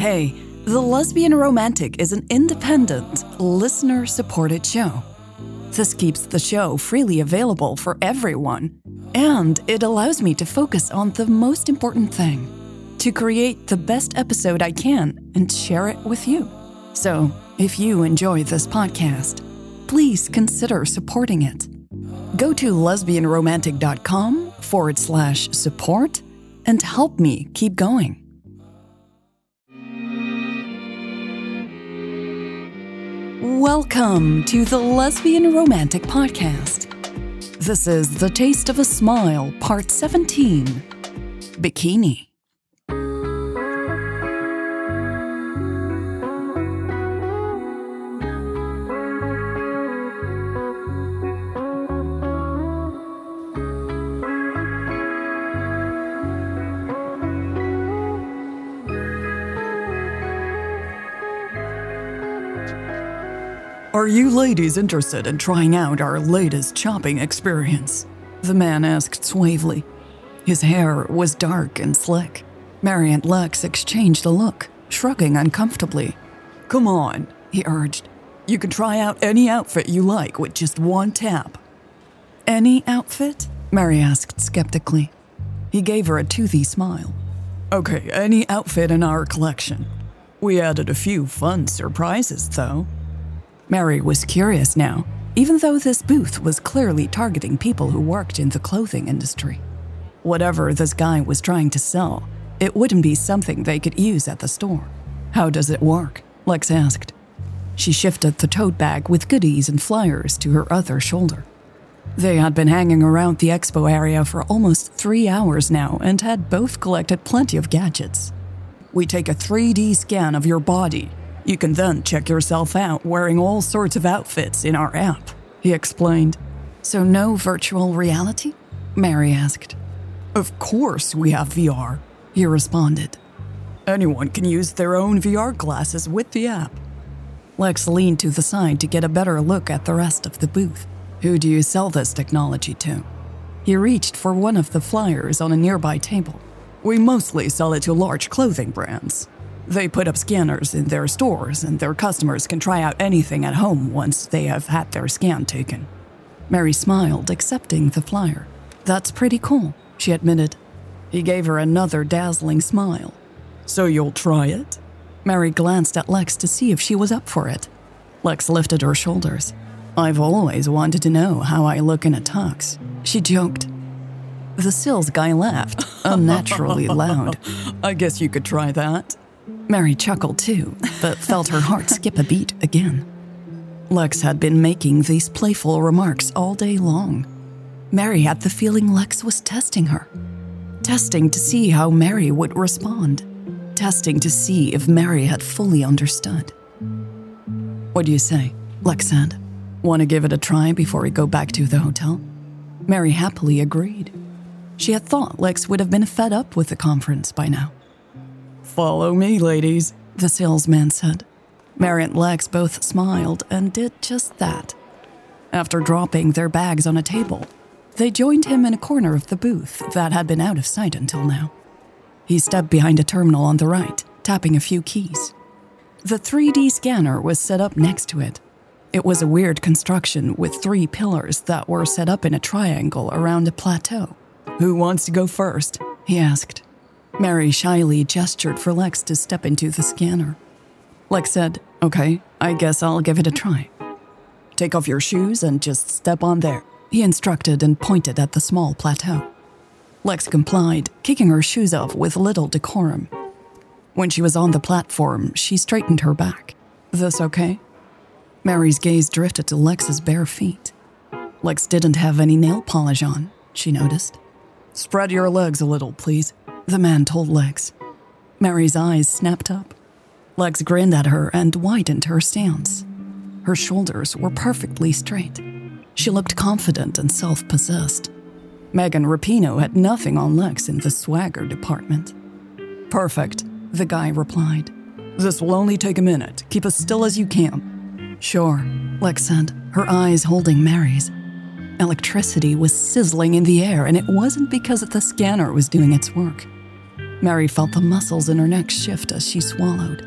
Hey, The Lesbian Romantic is an independent, listener supported show. This keeps the show freely available for everyone, and it allows me to focus on the most important thing to create the best episode I can and share it with you. So, if you enjoy this podcast, please consider supporting it. Go to lesbianromantic.com forward slash support and help me keep going. Welcome to the Lesbian Romantic Podcast. This is The Taste of a Smile, Part 17 Bikini. Are you ladies interested in trying out our latest shopping experience? The man asked suavely. His hair was dark and slick. Mary and Lex exchanged a look, shrugging uncomfortably. Come on, he urged. You can try out any outfit you like with just one tap. Any outfit? Mary asked skeptically. He gave her a toothy smile. Okay, any outfit in our collection. We added a few fun surprises, though. Mary was curious now, even though this booth was clearly targeting people who worked in the clothing industry. Whatever this guy was trying to sell, it wouldn't be something they could use at the store. How does it work? Lex asked. She shifted the tote bag with goodies and flyers to her other shoulder. They had been hanging around the expo area for almost three hours now and had both collected plenty of gadgets. We take a 3D scan of your body you can then check yourself out wearing all sorts of outfits in our app, he explained. So, no virtual reality? Mary asked. Of course, we have VR, he responded. Anyone can use their own VR glasses with the app. Lex leaned to the side to get a better look at the rest of the booth. Who do you sell this technology to? He reached for one of the flyers on a nearby table. We mostly sell it to large clothing brands, they put up scanners in their stores, and their customers can try out anything at home once they have had their scan taken. Mary smiled, accepting the flyer. That's pretty cool, she admitted. He gave her another dazzling smile. So you'll try it? Mary glanced at Lex to see if she was up for it. Lex lifted her shoulders. I've always wanted to know how I look in a tux, she joked. The Sills guy laughed, unnaturally loud. I guess you could try that. Mary chuckled too, but felt her heart skip a beat again. Lex had been making these playful remarks all day long. Mary had the feeling Lex was testing her, testing to see how Mary would respond, testing to see if Mary had fully understood. What do you say? Lex said. Want to give it a try before we go back to the hotel? Mary happily agreed. She had thought Lex would have been fed up with the conference by now. Follow me, ladies, the salesman said. Mary and Lex both smiled and did just that. After dropping their bags on a table, they joined him in a corner of the booth that had been out of sight until now. He stepped behind a terminal on the right, tapping a few keys. The 3D scanner was set up next to it. It was a weird construction with three pillars that were set up in a triangle around a plateau. Who wants to go first? he asked. Mary shyly gestured for Lex to step into the scanner. Lex said, Okay, I guess I'll give it a try. Take off your shoes and just step on there, he instructed and pointed at the small plateau. Lex complied, kicking her shoes off with little decorum. When she was on the platform, she straightened her back. This okay? Mary's gaze drifted to Lex's bare feet. Lex didn't have any nail polish on, she noticed. Spread your legs a little, please, the man told Lex. Mary's eyes snapped up. Lex grinned at her and widened her stance. Her shoulders were perfectly straight. She looked confident and self possessed. Megan Rapinoe had nothing on Lex in the swagger department. Perfect, the guy replied. This will only take a minute. Keep as still as you can. Sure, Lex said, her eyes holding Mary's. Electricity was sizzling in the air, and it wasn't because the scanner was doing its work. Mary felt the muscles in her neck shift as she swallowed.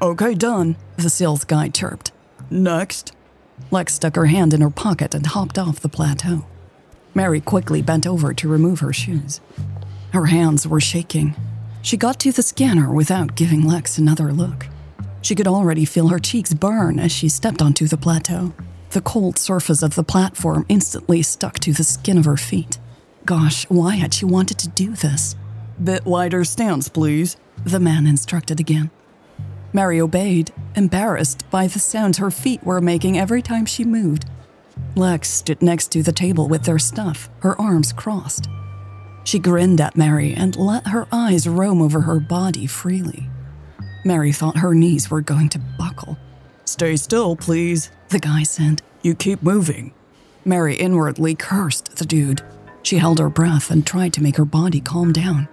Okay, done, the sales guy chirped. Next. Lex stuck her hand in her pocket and hopped off the plateau. Mary quickly bent over to remove her shoes. Her hands were shaking. She got to the scanner without giving Lex another look. She could already feel her cheeks burn as she stepped onto the plateau. The cold surface of the platform instantly stuck to the skin of her feet. Gosh, why had she wanted to do this? Bit wider stance, please, the man instructed again. Mary obeyed, embarrassed by the sounds her feet were making every time she moved. Lex stood next to the table with their stuff, her arms crossed. She grinned at Mary and let her eyes roam over her body freely. Mary thought her knees were going to buckle. Stay still, please, the guy said. You keep moving. Mary inwardly cursed the dude. She held her breath and tried to make her body calm down.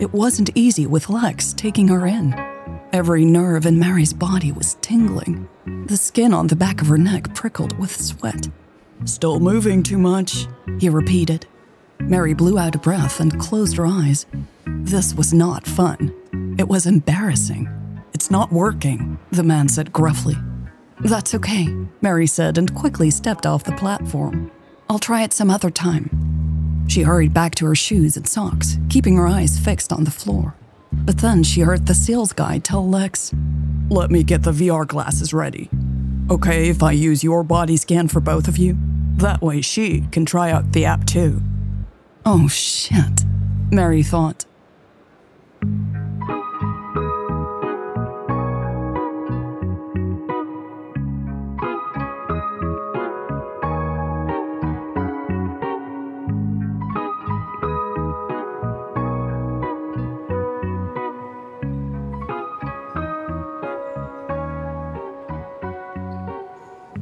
It wasn't easy with Lex taking her in. Every nerve in Mary's body was tingling. The skin on the back of her neck prickled with sweat. Still moving too much, he repeated. Mary blew out a breath and closed her eyes. This was not fun. It was embarrassing. It's not working, the man said gruffly. That's okay, Mary said and quickly stepped off the platform. I'll try it some other time. She hurried back to her shoes and socks, keeping her eyes fixed on the floor. But then she heard the sales guy tell Lex, Let me get the VR glasses ready. Okay, if I use your body scan for both of you? That way she can try out the app too. Oh shit, Mary thought.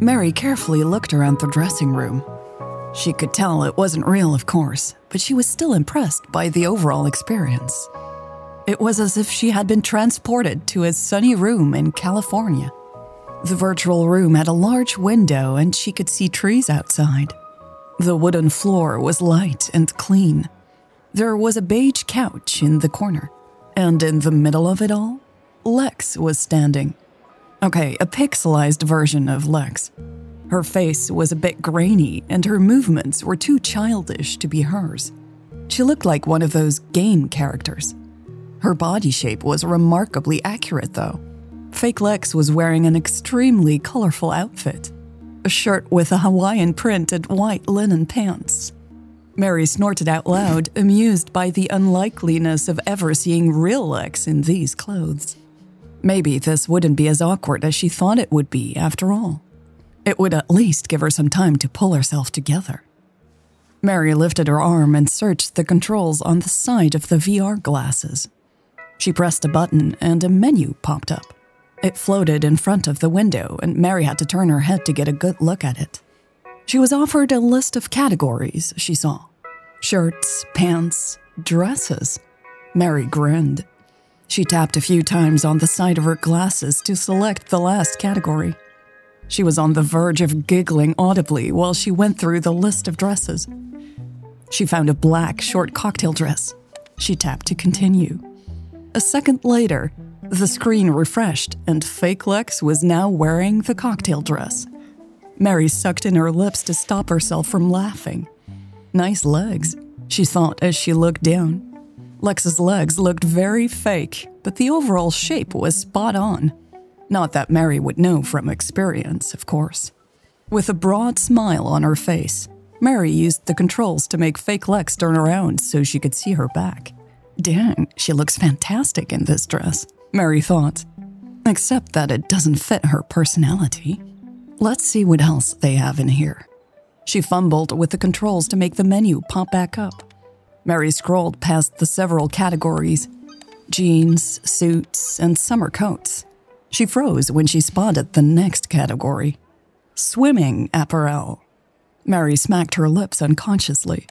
Mary carefully looked around the dressing room. She could tell it wasn't real, of course, but she was still impressed by the overall experience. It was as if she had been transported to a sunny room in California. The virtual room had a large window and she could see trees outside. The wooden floor was light and clean. There was a beige couch in the corner, and in the middle of it all, Lex was standing. Okay, a pixelized version of Lex. Her face was a bit grainy, and her movements were too childish to be hers. She looked like one of those game characters. Her body shape was remarkably accurate, though. Fake Lex was wearing an extremely colorful outfit a shirt with a Hawaiian print and white linen pants. Mary snorted out loud, amused by the unlikeliness of ever seeing real Lex in these clothes. Maybe this wouldn't be as awkward as she thought it would be, after all. It would at least give her some time to pull herself together. Mary lifted her arm and searched the controls on the side of the VR glasses. She pressed a button and a menu popped up. It floated in front of the window, and Mary had to turn her head to get a good look at it. She was offered a list of categories she saw shirts, pants, dresses. Mary grinned. She tapped a few times on the side of her glasses to select the last category. She was on the verge of giggling audibly while she went through the list of dresses. She found a black short cocktail dress. She tapped to continue. A second later, the screen refreshed and fake Lex was now wearing the cocktail dress. Mary sucked in her lips to stop herself from laughing. Nice legs, she thought as she looked down. Lex's legs looked very fake, but the overall shape was spot on. Not that Mary would know from experience, of course. With a broad smile on her face, Mary used the controls to make fake Lex turn around so she could see her back. Dang, she looks fantastic in this dress, Mary thought. Except that it doesn't fit her personality. Let's see what else they have in here. She fumbled with the controls to make the menu pop back up. Mary scrolled past the several categories jeans, suits, and summer coats. She froze when she spotted the next category swimming apparel. Mary smacked her lips unconsciously.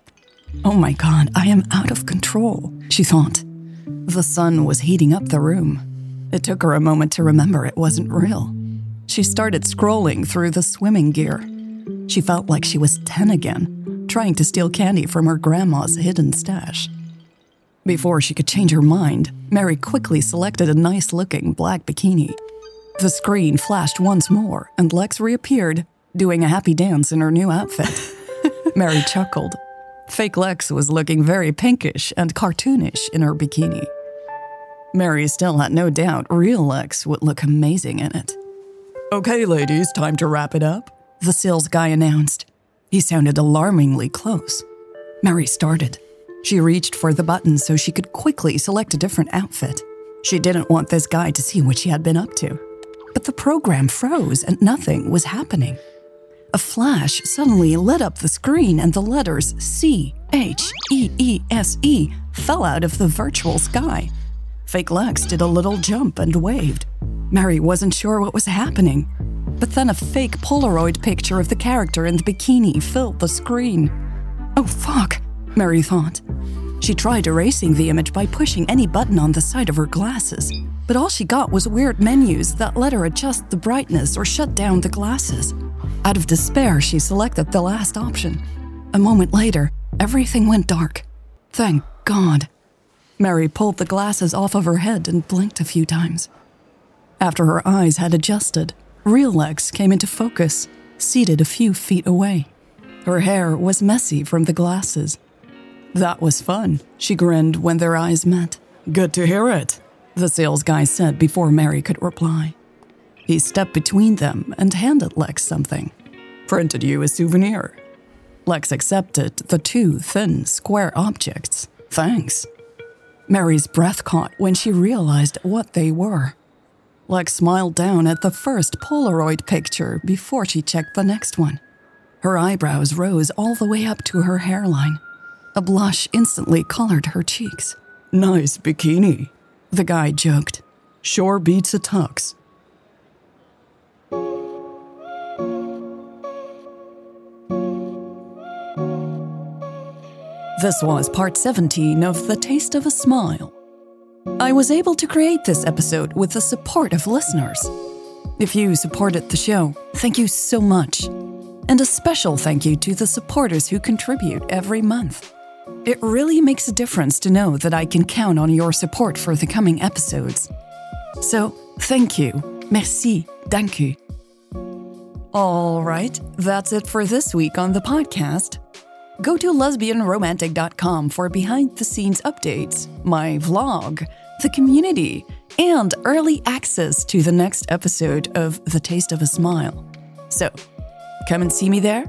Oh my god, I am out of control, she thought. The sun was heating up the room. It took her a moment to remember it wasn't real. She started scrolling through the swimming gear. She felt like she was 10 again, trying to steal candy from her grandma's hidden stash. Before she could change her mind, Mary quickly selected a nice looking black bikini. The screen flashed once more, and Lex reappeared, doing a happy dance in her new outfit. Mary chuckled. Fake Lex was looking very pinkish and cartoonish in her bikini. Mary still had no doubt real Lex would look amazing in it. Okay, ladies, time to wrap it up, the sales guy announced. He sounded alarmingly close. Mary started. She reached for the button so she could quickly select a different outfit. She didn't want this guy to see what she had been up to. But the program froze and nothing was happening. A flash suddenly lit up the screen and the letters C H E E S E fell out of the virtual sky. Fake Lex did a little jump and waved. Mary wasn't sure what was happening. But then a fake Polaroid picture of the character in the bikini filled the screen. Oh fuck, Mary thought. She tried erasing the image by pushing any button on the side of her glasses, but all she got was weird menus that let her adjust the brightness or shut down the glasses. Out of despair, she selected the last option. A moment later, everything went dark. Thank God. Mary pulled the glasses off of her head and blinked a few times. After her eyes had adjusted, real Lex came into focus, seated a few feet away. Her hair was messy from the glasses. That was fun, she grinned when their eyes met. Good to hear it, the sales guy said before Mary could reply. He stepped between them and handed Lex something. Printed you a souvenir. Lex accepted the two thin, square objects. Thanks. Mary's breath caught when she realized what they were. Lex smiled down at the first Polaroid picture before she checked the next one. Her eyebrows rose all the way up to her hairline. A blush instantly colored her cheeks. Nice bikini, the guy joked. Sure beats a tux. This was part 17 of The Taste of a Smile. I was able to create this episode with the support of listeners. If you supported the show, thank you so much. And a special thank you to the supporters who contribute every month. It really makes a difference to know that I can count on your support for the coming episodes. So, thank you. Merci. Danke. All right, that's it for this week on the podcast. Go to lesbianromantic.com for behind the scenes updates, my vlog, the community, and early access to the next episode of The Taste of a Smile. So, come and see me there